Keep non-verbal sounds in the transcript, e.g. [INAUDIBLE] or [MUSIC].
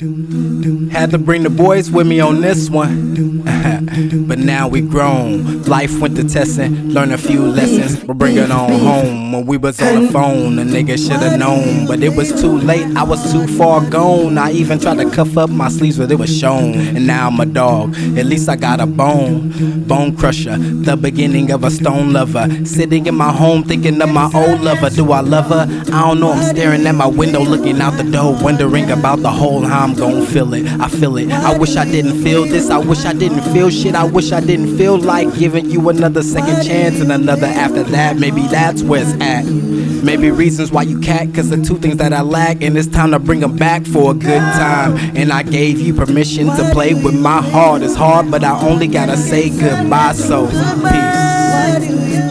Had to bring the boys with me on this one. [LAUGHS] but now we grown. Life went to testing, learn a few lessons. We'll bring it on home. When we was on the phone, the nigga should've known. But it was too late, I was too far gone. I even tried to cuff up my sleeves, but it was shown. And now I'm a dog, at least I got a bone. Bone crusher, the beginning of a stone lover. Sitting in my home thinking of my old lover. Do I love her? I don't know, I'm staring at my window, looking out the door, wondering about the whole how I'm gonna feel it. I feel it. I wish I didn't feel this. I wish I didn't feel shit. I wish I didn't feel like giving you another second chance and another after that. Maybe that's where it's at. Maybe reasons why you cat, cause the two things that I lack, and it's time to bring them back for a good time. And I gave you permission to play with my heart. It's hard, but I only gotta say goodbye, so peace.